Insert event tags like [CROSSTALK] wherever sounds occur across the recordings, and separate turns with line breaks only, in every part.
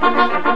Thank you.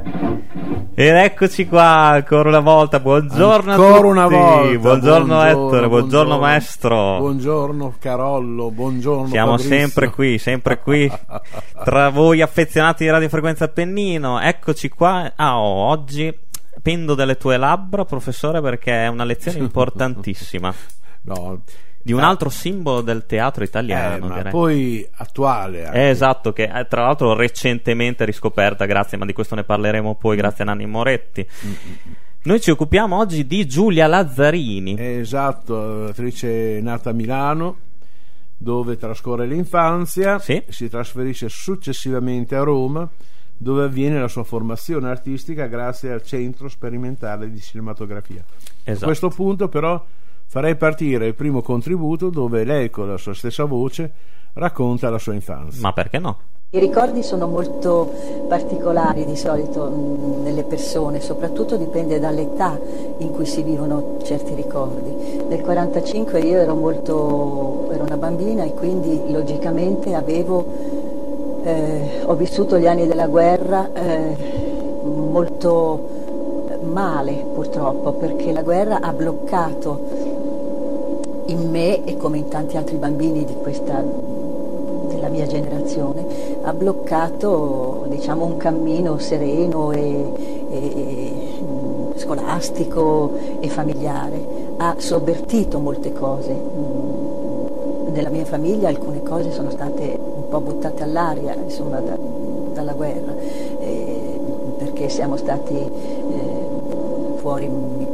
Ed eccoci qua ancora una volta. Buongiorno
Ancora
a tutti.
una volta.
Buongiorno, Ettore, buongiorno, maestro.
Buongiorno Carollo, buongiorno
Siamo
Fabrizio.
sempre qui, sempre qui [LAUGHS] tra voi affezionati di radiofrequenza Appennino. Eccoci qua. Ah, oh, oggi pendo delle tue labbra, professore, perché è una lezione [LAUGHS] importantissima
No,
di un
Ah.
altro simbolo del teatro
eh,
italiano.
ma
direi.
poi attuale anche.
Eh, esatto, che eh, tra l'altro recentemente riscoperta, grazie, ma di questo ne parleremo poi, grazie a Nanni Moretti. Noi ci occupiamo oggi di Giulia Lazzarini.
Esatto, attrice nata a Milano dove trascorre l'infanzia,
Sì.
si trasferisce successivamente a Roma dove avviene la sua formazione artistica grazie al Centro Sperimentale di Cinematografia.
Esatto.
A questo punto però farei partire il primo contributo dove lei con la sua stessa voce racconta la sua infanzia.
Ma perché no?
I ricordi sono molto particolari di solito mh, nelle persone, soprattutto dipende dall'età in cui si vivono certi ricordi. Nel 45 io ero molto ero una bambina e quindi logicamente avevo eh, ho vissuto gli anni della guerra eh, molto male purtroppo perché la guerra ha bloccato in me e come in tanti altri bambini questa della mia generazione ha bloccato diciamo un cammino sereno e, e, mm, scolastico e familiare. Ha sovvertito molte cose Mm, nella mia famiglia alcune cose sono state un po' buttate all'aria insomma da- dalla guerra eh, perché siamo stati eh, fuori,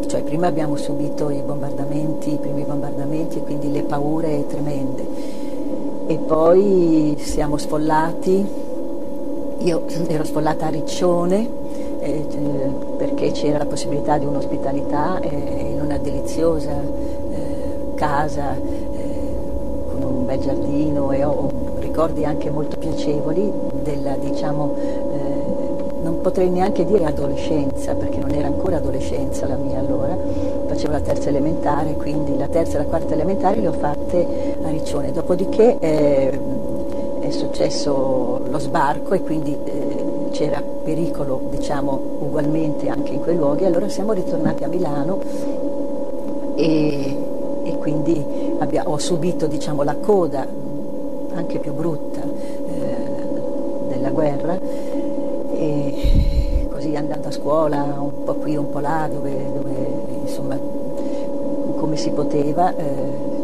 cioè prima abbiamo subito i bombardamenti, i primi bombardamenti e quindi le paure tremende. E poi siamo sfollati, io ero sfollata a Riccione eh, eh, perché c'era la possibilità di un'ospitalità eh, in una deliziosa eh, casa eh, con un bel giardino e ho ricordi anche molto piacevoli della diciamo potrei neanche dire adolescenza, perché non era ancora adolescenza la mia allora, facevo la terza elementare, quindi la terza e la quarta elementare le ho fatte a Riccione, dopodiché eh, è successo lo sbarco e quindi eh, c'era pericolo diciamo ugualmente anche in quei luoghi, allora siamo ritornati a Milano e, e quindi abbia- ho subito diciamo, la coda anche più brutta eh, della guerra e così andando a scuola un po' qui un po' là dove, dove, insomma come si poteva eh,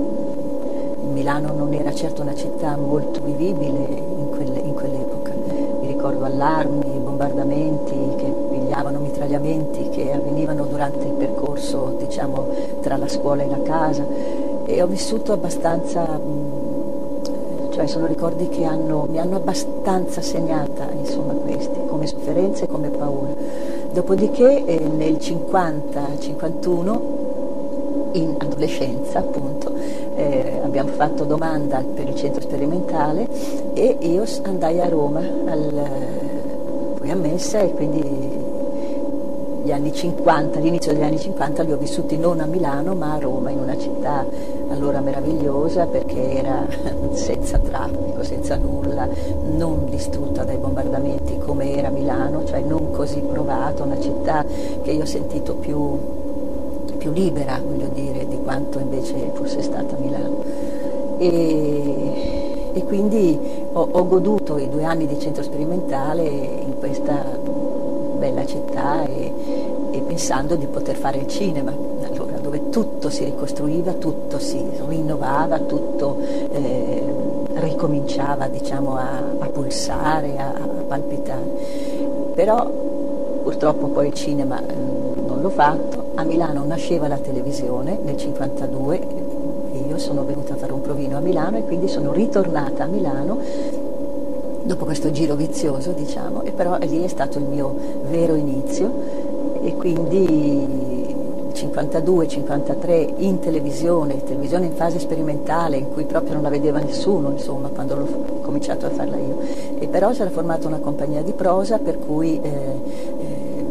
Milano non era certo una città molto vivibile in, quelle- in quell'epoca. Mi ricordo allarmi, bombardamenti che pigliavano mitragliamenti che avvenivano durante il percorso diciamo tra la scuola e la casa. E ho vissuto abbastanza cioè sono ricordi che hanno- mi hanno abbastanza segnata insomma questi come sofferenze e come paura. Dopodiché eh, nel 50-51 in adolescenza appunto eh, abbiamo fatto domanda per il centro sperimentale e io andai a Roma al, fui ammessa e quindi gli anni 50, l'inizio degli anni 50 li ho vissuti non a Milano ma a Roma, in una città allora meravigliosa perché era [LAUGHS] senza traffico, senza nulla, non distrutta dai bombardamenti come era Milano, cioè non così provata, una città che io ho sentito più, più libera, voglio dire, di quanto invece fosse stata Milano. E, e quindi ho, ho goduto i due anni di centro sperimentale in questa bella città e, e pensando di poter fare il cinema, allora, dove tutto si ricostruiva, tutto si rinnovava, tutto eh, ricominciava diciamo, a, a pulsare, a, a palpitare. Però purtroppo poi il cinema eh, non l'ho fatto, a Milano nasceva la televisione nel 52, io sono venuta a fare un provino a Milano e quindi sono ritornata a Milano dopo questo giro vizioso, diciamo, e però lì è stato il mio vero inizio e quindi 52-53 in televisione, televisione in fase sperimentale in cui proprio non la vedeva nessuno, insomma, quando l'ho cominciato a farla io. E però si era formata una compagnia di prosa per cui eh, eh,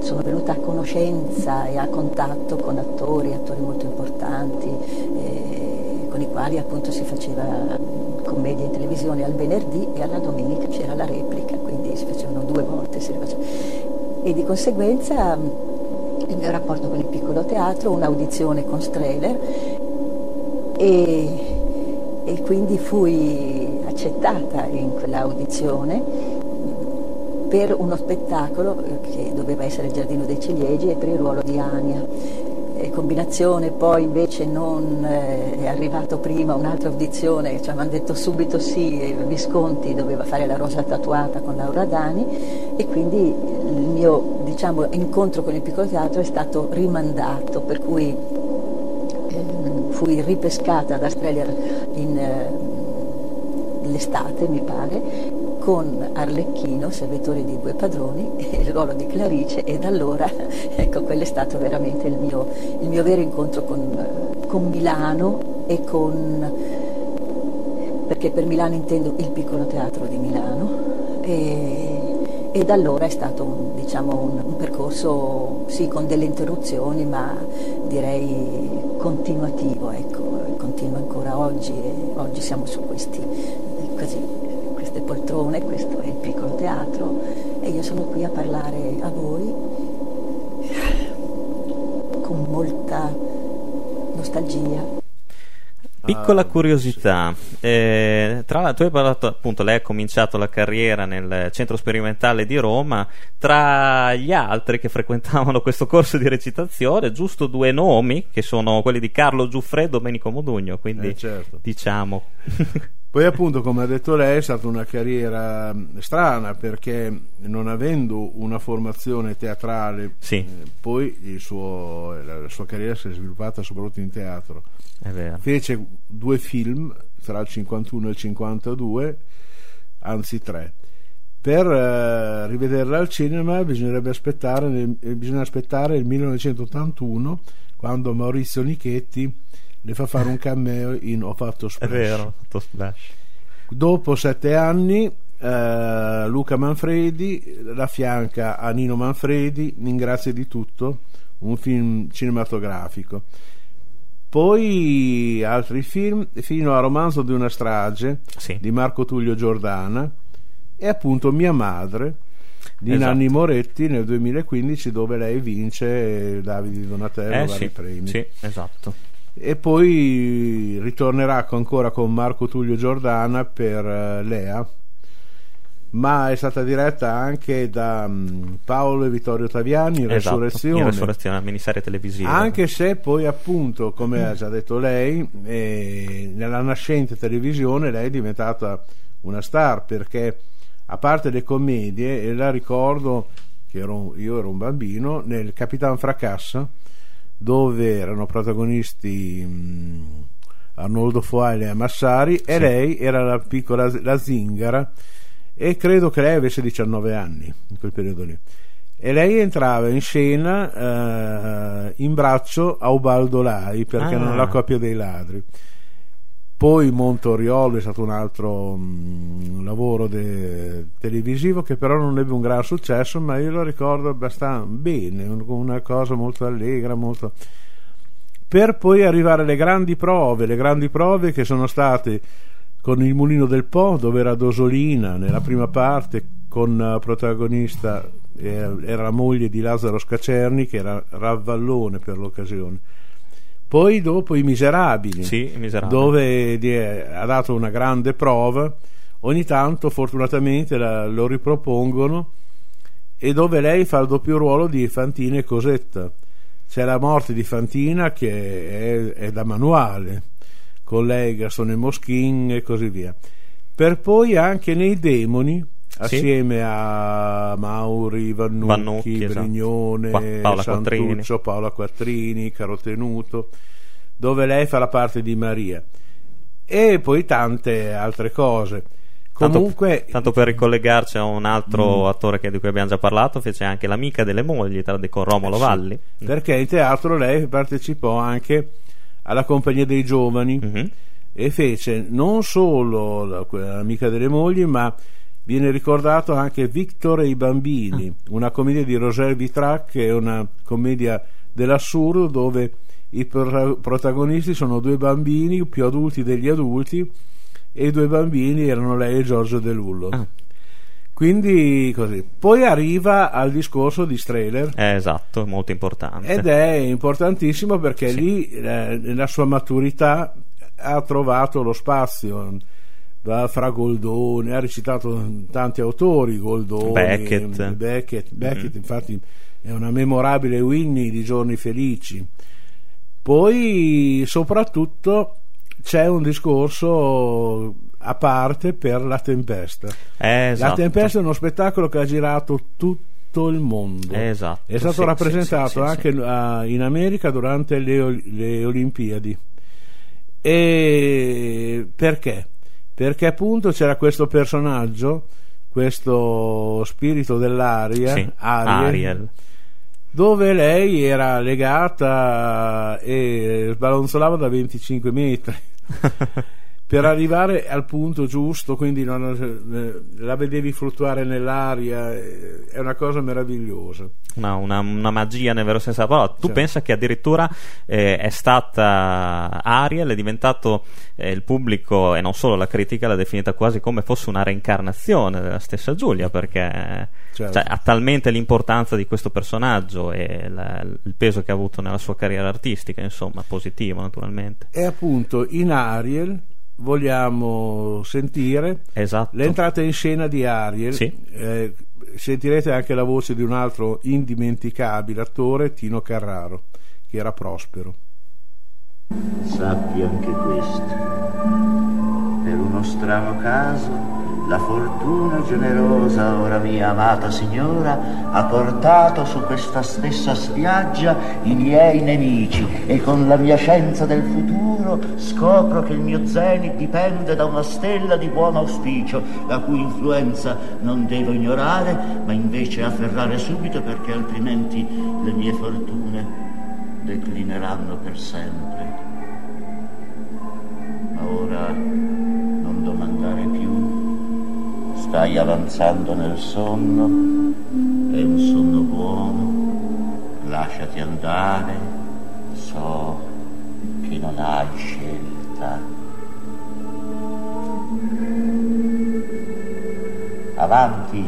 sono venuta a conoscenza e a contatto con attori, attori molto importanti, eh, con i quali appunto si faceva commedia in televisione al venerdì e alla domenica c'era la replica, quindi si facevano due volte. E di conseguenza il mio rapporto con il piccolo teatro, un'audizione con Strehler e, e quindi fui accettata in quell'audizione per uno spettacolo che doveva essere il Giardino dei Ciliegi e per il ruolo di Ania. E combinazione poi invece non eh, è arrivato prima un'altra audizione, cioè hanno detto subito sì, Visconti doveva fare la rosa tatuata con Laura Dani e quindi il mio diciamo, incontro con il piccolo teatro è stato rimandato, per cui eh, fui ripescata da Streller in, eh, l'estate, mi pare, con Arlecchino, servitore di due padroni, [LAUGHS] il ruolo di Clarice e da allora, [LAUGHS] ecco, quello è stato veramente il mio, il mio vero incontro con, con Milano e con, perché per Milano intendo il piccolo teatro di Milano. E, e da allora è stato un, diciamo, un, un percorso sì, con delle interruzioni ma direi continuativo, ecco, continua ancora oggi e oggi siamo su questi, così, queste poltrone, questo è il piccolo teatro e io sono qui a parlare a voi con molta nostalgia.
Piccola curiosità, eh, tra l'altro tu hai parlato appunto, lei ha cominciato la carriera nel centro sperimentale di Roma, tra gli altri che frequentavano questo corso di recitazione, giusto due nomi che sono quelli di Carlo Giuffre e Domenico Modugno, quindi
Eh, certo.
diciamo. [LAUGHS]
Poi appunto, come ha detto lei, è stata una carriera mh, strana perché non avendo una formazione teatrale,
Sì.
eh, poi il suo- la, sua carriera si è sviluppata soprattutto in teatro. Fece due film tra il 51 e il 52, anzi tre. Per eh, rivederla al cinema bisognerebbe aspettare, eh, bisogna aspettare il 1981 quando Maurizio Nichetti le fa fare un cameo in Ho fatto
È
Splash.
vero, tutto splash.
Dopo sette anni eh, Luca Manfredi la fianca a Nino Manfredi in Grazie di tutto, un film cinematografico. Poi altri film, fino a Romanzo di una strage
Sì.
di Marco Tullio Giordana e appunto Mia madre di
Esatto.
Nanni Moretti nel 2015 dove lei vince Davide Donatello
Eh
vari
sì,
premi
sì, esatto.
E poi ritornerà co- ancora con Marco Tullio Giordana per eh, Lea ma è stata diretta anche da mm, Paolo e Vittorio Taviani in
Esatto,
Resurrezione
in Resurrezione, miniserie televisiva.
anche se poi appunto come ha già detto lei eh, nella nascente televisione lei è diventata una star perché a parte le commedie e la ricordo che ero- io ero un bambino nel Capitan Fracassa dove erano protagonisti mh, Arnoldo Foà e Massari e
Sì.
lei era la piccola la zingara e credo che lei avesse 19 anni in quel periodo lì e lei entrava in scena eh, in braccio a Ubaldo Lai perché
Ah.
non la coppia dei ladri poi Montoriolo è stato un altro mm, lavoro de- televisivo che però non ebbe un gran successo ma io lo ricordo abbastanza bene un- una cosa molto allegra molto per poi arrivare alle grandi prove le grandi prove che sono state con il Mulino del Po dove era Dosolina nella prima parte con eh, protagonista eh, era la moglie di Lazzaro Scacerni che era Ravallone per l'occasione poi dopo I Miserabili
Sì, miserabile.
dove di- ha dato una grande prova ogni tanto fortunatamente la- lo ripropongono e dove lei fa il doppio ruolo di Fantina e Cosetta c'è la morte di Fantina che è, è da manuale con lei Gastone Moschin e così via per poi anche nei Demoni
Sì.
assieme a Mauri, Vannucchi,
Vannucchi, esatto.
Brignone,
Qua- Paola Quattrini.
Paola Quattrini, Carotenuto dove lei fa la parte di Maria e poi tante altre cose. Comunque,
tanto, tanto per ricollegarci a un altro mm. attore che, di cui abbiamo già parlato, fece anche l'amica delle mogli tra, con Romolo
eh,
Valli.
Perché in teatro lei partecipò anche alla compagnia dei giovani mm-hmm. e fece non solo l'amica delle mogli, ma viene ricordato anche Victor e i bambini, una commedia di Roger Vitrac che è una commedia dell'assurdo dove i protagonisti sono due bambini più adulti degli adulti e i due bambini erano lei e Giorgio De Lullo. Ah. Quindi così. Poi arriva al discorso di Strehler.
Eh, esatto, molto importante.
Ed è importantissimo perché sì. lì eh, nella sua maturità ha trovato lo spazio fra Goldoni, ha recitato tanti autori, Goldoni,
Beckett.
Beckett, Beckett mm. infatti è una memorabile Winnie di Giorni Felici. Poi soprattutto c'è un discorso a parte per La Tempesta.
Eh, esatto.
La Tempesta è uno spettacolo che ha girato tutto il mondo.
Esatto.
È stato
sì,
rappresentato
sì, sì,
anche uh, in America durante le, le Olimpiadi. E perché? Perché appunto c'era questo personaggio, questo spirito dell'aria,
Ariel,
Ariel. dove lei era legata e sbalonzolava da 25 metri [LAUGHS] per arrivare al punto giusto, quindi non, eh, la vedevi fluttuare nell'aria, eh, è una cosa meravigliosa.
Una, una, una magia nel vero senso della parola. Tu certo. pensa che addirittura eh, è stata Ariel, è diventato eh, il pubblico e non solo la critica l'ha definita quasi come fosse una reincarnazione della stessa Giulia, perché certo. cioè, ha talmente l'importanza di questo personaggio e la, il peso che ha avuto nella sua carriera artistica, insomma, positivo naturalmente.
E appunto in Ariel vogliamo sentire
esatto.
l'entrata in scena di Ariel.
Sì.
Eh, sentirete anche la voce di un altro indimenticabile attore, Tino Carraro, che era Prospero.
Sappi anche questo, per uno strano caso la fortuna generosa, ora mia amata signora, ha portato su questa stessa spiaggia i miei nemici e con la mia scienza del futuro scopro che il mio zenit dipende da una stella di buon auspicio, la cui influenza non devo ignorare, ma invece afferrare subito perché altrimenti le mie fortune declineranno per sempre. Ma ora non domandare più. Stai avanzando nel sonno, è un sonno buono, lasciati andare, so che non hai scelta. Avanti,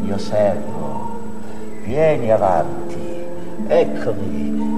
mio servo, vieni avanti, eccomi,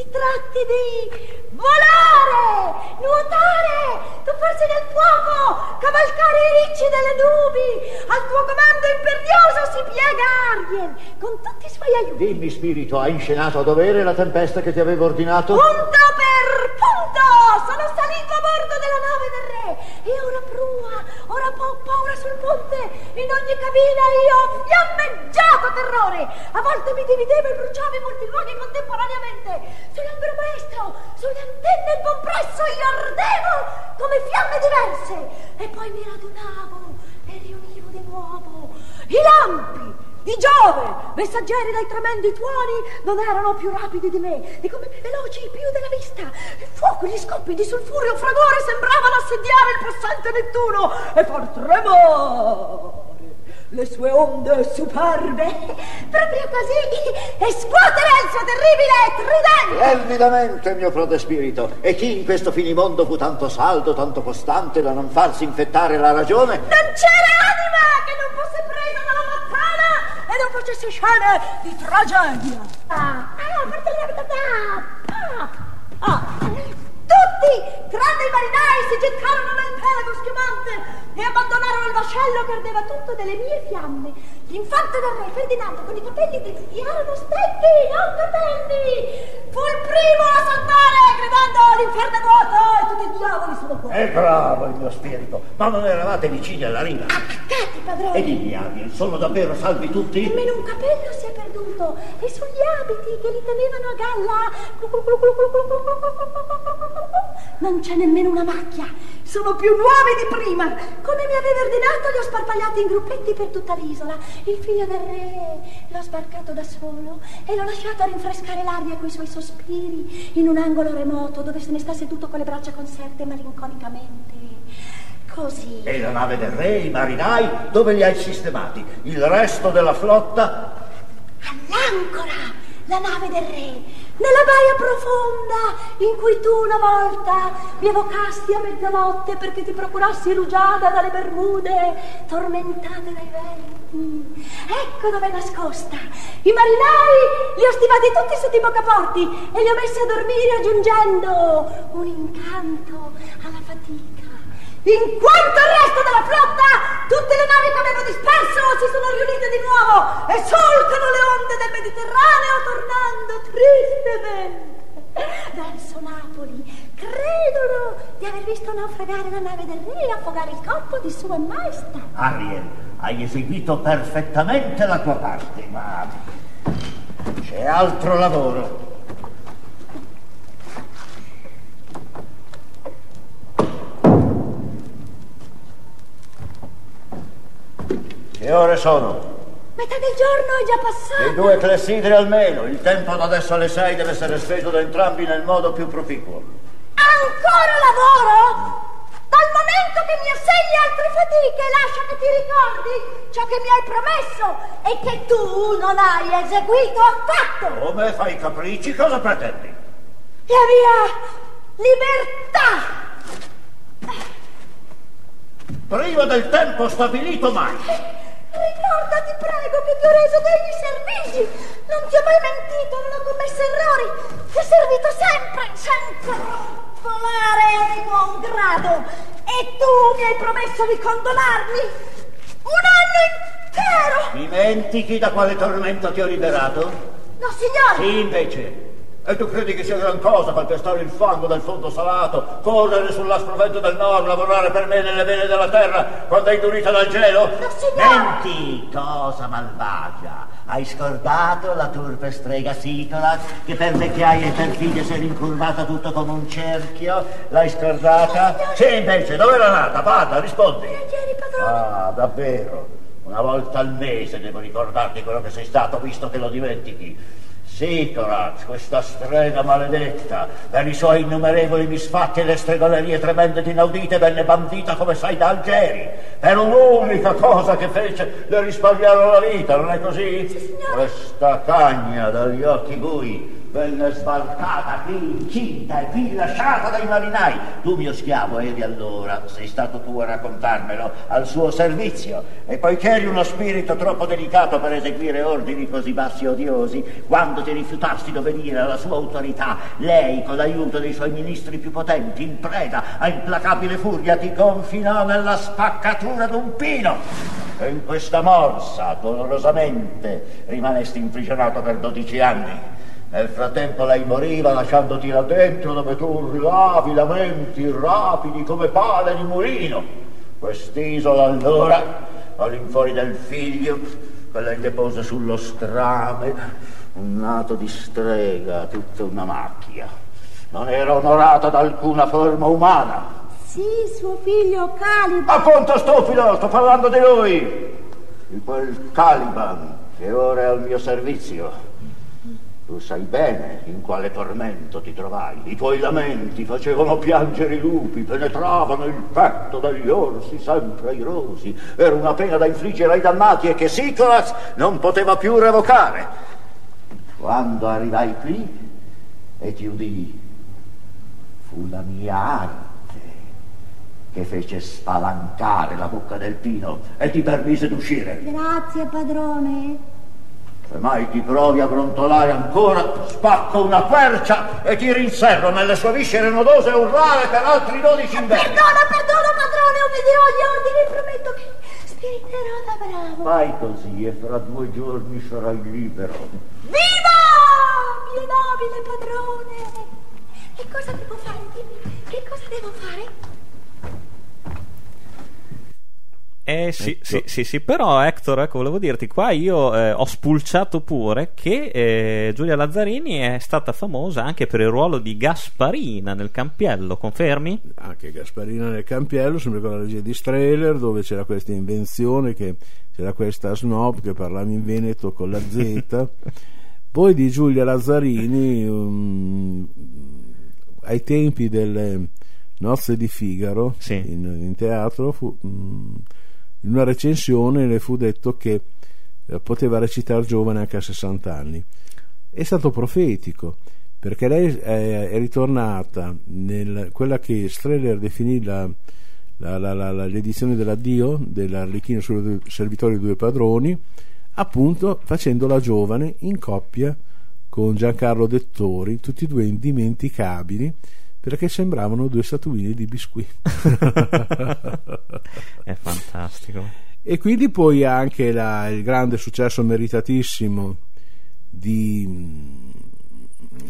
Si tratti di volare, nuotare, tuffarsi nel fuoco, cavalcare i ricci delle nubi. Al tuo comando imperioso si piega Ariel, con tutti i suoi aiuti.
Dimmi, spirito, hai inscenato a dovere la tempesta che ti avevo ordinato?
Punto per punto! Sono salito a bordo della nave del re e ora prua, ora poppa, ora sul ponte. In ogni cabina io ho fiammeggiato terrore. A volte mi dividevo e bruciavo in molti luoghi contemporaneamente. Sull'albero maestro, sulle antenne il compresso io ardevo come fiamme diverse e poi mi radunavo e riunivo di nuovo. I lampi, i Giove, messaggeri dai tremendi tuoni, non erano più rapidi di me, e come veloci più della vista. Il fuoco, gli scoppi di sulfureo fragore sembravano assediare il possente Nettuno e far tremare le sue onde superbe, proprio così, e scuotere il suo terribile tridente.
Elvidamente, mio prode spirito, e chi in questo finimondo fu tanto saldo, tanto costante da non farsi infettare la ragione? Non
c'era anima che non fosse presa dalla e facesse scene di tragedia. Ah, ah, ah, ah. Tutti, tranne i marinai, si gettarono nel pelago schiumante e abbandonarono il vascello che ardeva tutto delle mie fiamme. L'infante del re Ferdinando con i capelli dritti erano specchi, non capelli. Fu il primo a saltare, gridando nuovo.
È bravo il mio spirito, ma non eravate vicini alla riva.
Attaccati, padrone.
E dimmi, Ariel, sono davvero salvi tutti?
Nemmeno un capello si è perduto e sugli abiti che li tenevano a galla non c'è nemmeno una macchia. Sono più nuovi di prima. Come mi aveva ordinato, li ho sparpagliati in gruppetti per tutta l'isola. Il figlio del re l'ho sbarcato da solo e l'ho lasciato a rinfrescare l'aria coi suoi sospiri in un angolo remoto dove se ne sta seduto con le braccia conserte malinconicamente. Così.
E la nave del re, i marinai, dove li hai sistemati? Il resto della flotta?
All'ancora, la nave del re nella baia profonda in cui tu una volta mi evocasti a mezzanotte perché ti procurassi rugiada dalle Bermude tormentate dai venti. Ecco dove è nascosta. I marinai li ho stivati tutti sotto i boccaporti e li ho messi a dormire aggiungendo un incanto alla fatica. In quanto al resto della flotta, tutte le navi che avevo disperso si sono riunite di nuovo e solcano le onde del Mediterraneo tornando tristemente verso Napoli. Credono di aver visto naufragare la nave del re e affogare il corpo di sua maestà.
Ariel, hai eseguito perfettamente la tua parte, ma c'è altro lavoro. Ore sono?
Metà del giorno è già passato.
Di due clessidri almeno. Il tempo da adesso alle sei deve essere speso da entrambi nel modo più proficuo.
Ancora lavoro? Dal momento che mi assegni altre fatiche, lascia che ti ricordi ciò che mi hai promesso e che tu non hai eseguito affatto.
Come fai capricci? Cosa pretendi?
La mia libertà.
Prima del tempo stabilito mai.
Ricordati, prego, che ti ho reso degli servigi. Non ti ho mai mentito, non ho commesso errori. Ti ho servito sempre, senza volare di buon grado. E tu mi hai promesso di condonarmi un anno intero.
Dimentichi da quale tormento ti ho liberato?
No, signore.
Sì, invece. E tu credi che sia gran cosa calpestare il fango del fondo salato, correre sull'aspro vento del nord, lavorare per me nelle vene della terra quando è indurita dal gelo?
No, signore!
Menti, cosa malvagia! Hai scordato la turpe strega Sicolas che per vecchiaia e per figlie si è rincurvata tutto come un cerchio? L'hai scordata?
No,
sì, invece, dove era nata? Parla, rispondi.
Ieri, padrone.
Ah, davvero? Una volta al mese devo ricordarti quello che sei stato, visto che lo dimentichi. Sì, Coraz, questa strega maledetta, per i suoi innumerevoli misfatti e le stregonerie tremende ed inaudite, venne bandita, come sai, da Algeri. Per un'unica cosa che fece, le risparmiarono la vita, non è così?
Sì.
Questa cagna dagli occhi bui venne sbalcata qui incinta e qui lasciata dai marinai. Tu, mio schiavo, eri allora, sei stato tu a raccontarmelo, al suo servizio. E poiché eri uno spirito troppo delicato per eseguire ordini così bassi e odiosi, quando ti rifiutasti d'obbedire alla sua autorità, lei, con l'aiuto dei suoi ministri più potenti, in preda a implacabile furia, ti confinò nella spaccatura d'un pino. E in questa morsa, dolorosamente, rimanesti imprigionato per dodici anni. Nel frattempo lei moriva lasciandoti là dentro dove tu urlavi lamenti rapidi come pale di mulino. Quest'isola allora, all'infuori del figlio, che lei depose sullo strame, un nato di strega, tutta una macchia. Non era onorata da alcuna forma umana.
Sì, suo figlio Caliban.
Appunto, stupido, sto parlando di lui, di quel Caliban che ora è al mio servizio. Tu sai bene in quale tormento ti trovai. I tuoi lamenti facevano piangere i lupi, penetravano il petto degli orsi sempre airosi. Era una pena da infliggere ai dannati e che Sicolas non poteva più revocare. Quando arrivai qui e ti udii, fu la mia arte che fece spalancare la bocca del pino e ti permise d'uscire.
Grazie, padrone.
Se mai ti provi a brontolare ancora, spacco una quercia e ti rinserro nelle sue viscere nodose a urlare per altri dodici inverni.
Perdono, perdono, padrone, obbederò gli ordini e prometto che spiriterò da bravo.
Fai così e fra due giorni sarai libero.
Viva, mio nobile padrone! E cosa devo fare? Dimmi, che cosa devo fare?
Eh sì,
Ecco.
sì, sì, sì, però Hector, ecco, volevo dirti, qua io eh, ho spulciato pure che eh, Giulia Lazzarini è stata famosa anche per il ruolo di Gasparina nel Campiello, confermi?
anche Gasparina nel Campiello, sempre con la regia di Strehler, dove c'era questa invenzione che c'era questa snob che parlava in veneto con la Z. [LAUGHS] Poi di Giulia Lazzarini, um, ai tempi delle nozze di Figaro
Sì.
in, in teatro, fu, um, in una recensione le fu detto che eh, poteva recitare giovane anche a 60 anni. È stato profetico perché lei è, è ritornata nel quella che Strehler definì la, la- la- l'edizione dell'addio dell'Arlecchino sul servitorio dei due padroni, appunto facendola giovane in coppia con Giancarlo Dettori, tutti e due indimenticabili perché sembravano due statuine di biscuit. [LAUGHS]
È fantastico.
E quindi poi anche la- il grande successo meritatissimo di,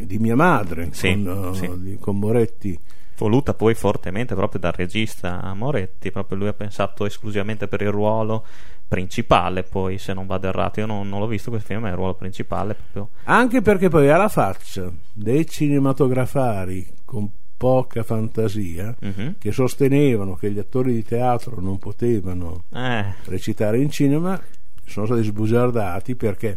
di mia madre
Sì,
con, eh,
sì.
con Moretti.
Voluta poi fortemente proprio dal regista Moretti, proprio lui ha pensato esclusivamente per il ruolo principale, poi se non vado errato, io non, non l'ho visto quel film, ma è il ruolo principale proprio.
Anche perché poi alla faccia dei cinematografari con poca fantasia
Mhm.
che sostenevano che gli attori di teatro non potevano
Eh,
recitare in cinema sono stati sbugiardati perché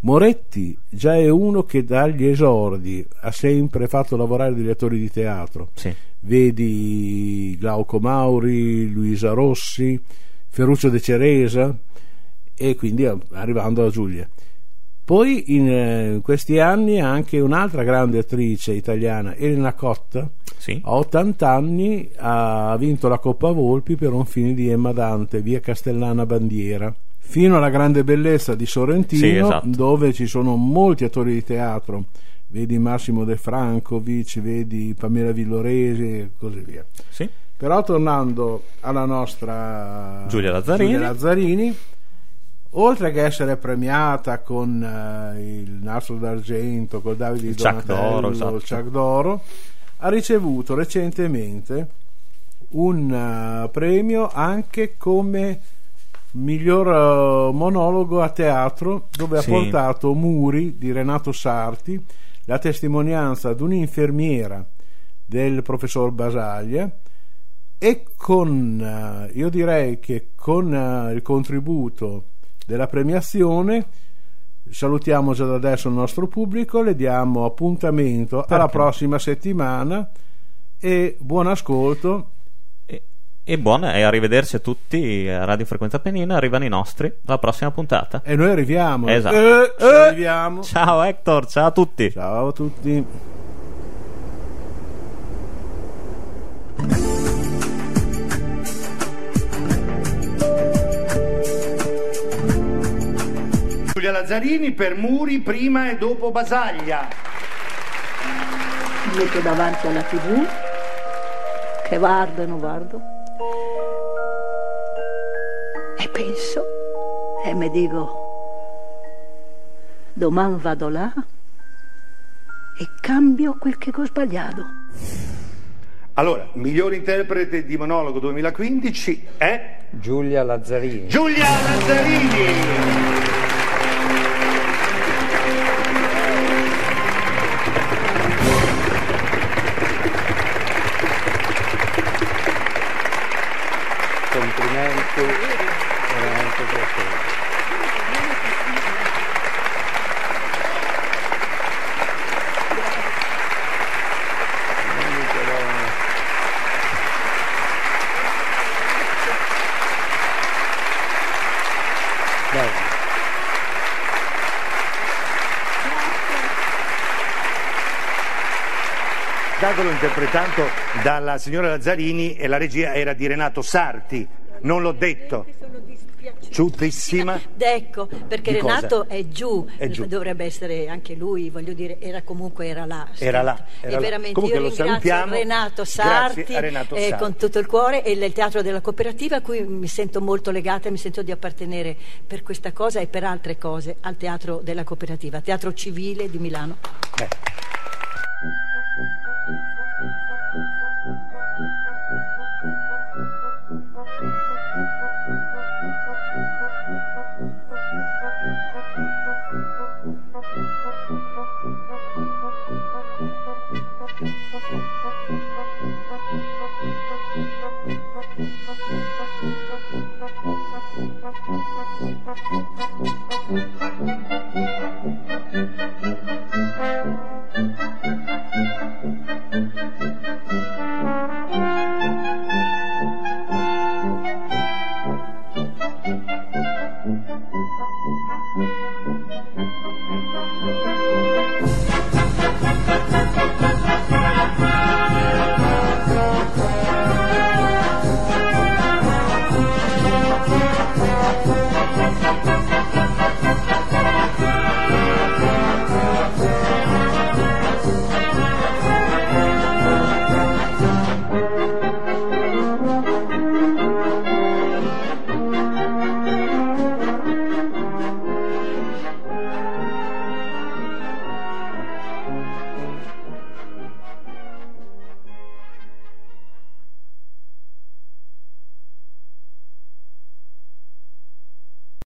Moretti già è uno che dagli esordi ha sempre fatto lavorare degli attori di teatro
sì.
vedi Glauco Mauri, Luisa Rossi, Ferruccio De Ceresa e quindi arrivando a Giulia. Poi in eh, questi anni anche un'altra grande attrice italiana, Elena Cotta,
Sì.
a 80 anni ha vinto la Coppa Volpi per un film di Emma Dante, via Castellana Bandiera. Fino alla grande bellezza di Sorrentino,
Sì, esatto.
dove ci sono molti attori di teatro, vedi Massimo De Francovic, vedi Pamela Villoresi e così via.
Sì.
Però tornando alla nostra
Giulia Lazzarini.
Giulia Lazzarini, oltre che essere premiata con eh, il nastro d'argento, col Davide di
Il Chuck
Donatello,
esatto.
il Chuck d'oro, ha ricevuto recentemente un eh, premio anche come miglior eh, monologo a teatro dove
Sì.
ha portato Muri di Renato Sarti, la testimonianza di un'infermiera del professor Basaglia e con, eh, io direi che con il contributo della premiazione salutiamo già da adesso il nostro pubblico, le diamo appuntamento alla
Perché?
prossima settimana e buon ascolto.
E, e buona, e arrivederci a tutti a Radio Frequenza Pennina, arrivano i nostri, alla prossima puntata.
E noi arriviamo.
Esatto.
Eh, ci
Eh.
arriviamo.
Ciao Hector, ciao a tutti.
Ciao a tutti.
Giulia Lazzarini per Muri prima e dopo Basaglia.
Mi metto davanti alla tv, che guardo e non guardo, e penso, e mi dico, domani vado là e cambio quel che ho sbagliato.
Allora, miglior interprete di monologo 2015 è
Giulia Lazzarini.
Giulia Lazzarini. Dadolo interpretato dalla signora Lazzarini e la regia era di Renato Sarti. Non l'ho detto. Giustissima. [LAUGHS]
Ecco, perché
Di cosa?
Renato è giù,
È giù.
dovrebbe essere anche lui, voglio dire, era comunque era là.
Era là,
scritto.
era
e veramente
Comunque
io
lo
ringrazio. Renato Sarti,
Renato
eh, con tutto il cuore e il Teatro della Cooperativa a cui mi sento molto legata e mi sento di appartenere per questa cosa e per altre cose al Teatro della Cooperativa, Teatro Civile di Milano.
Beh.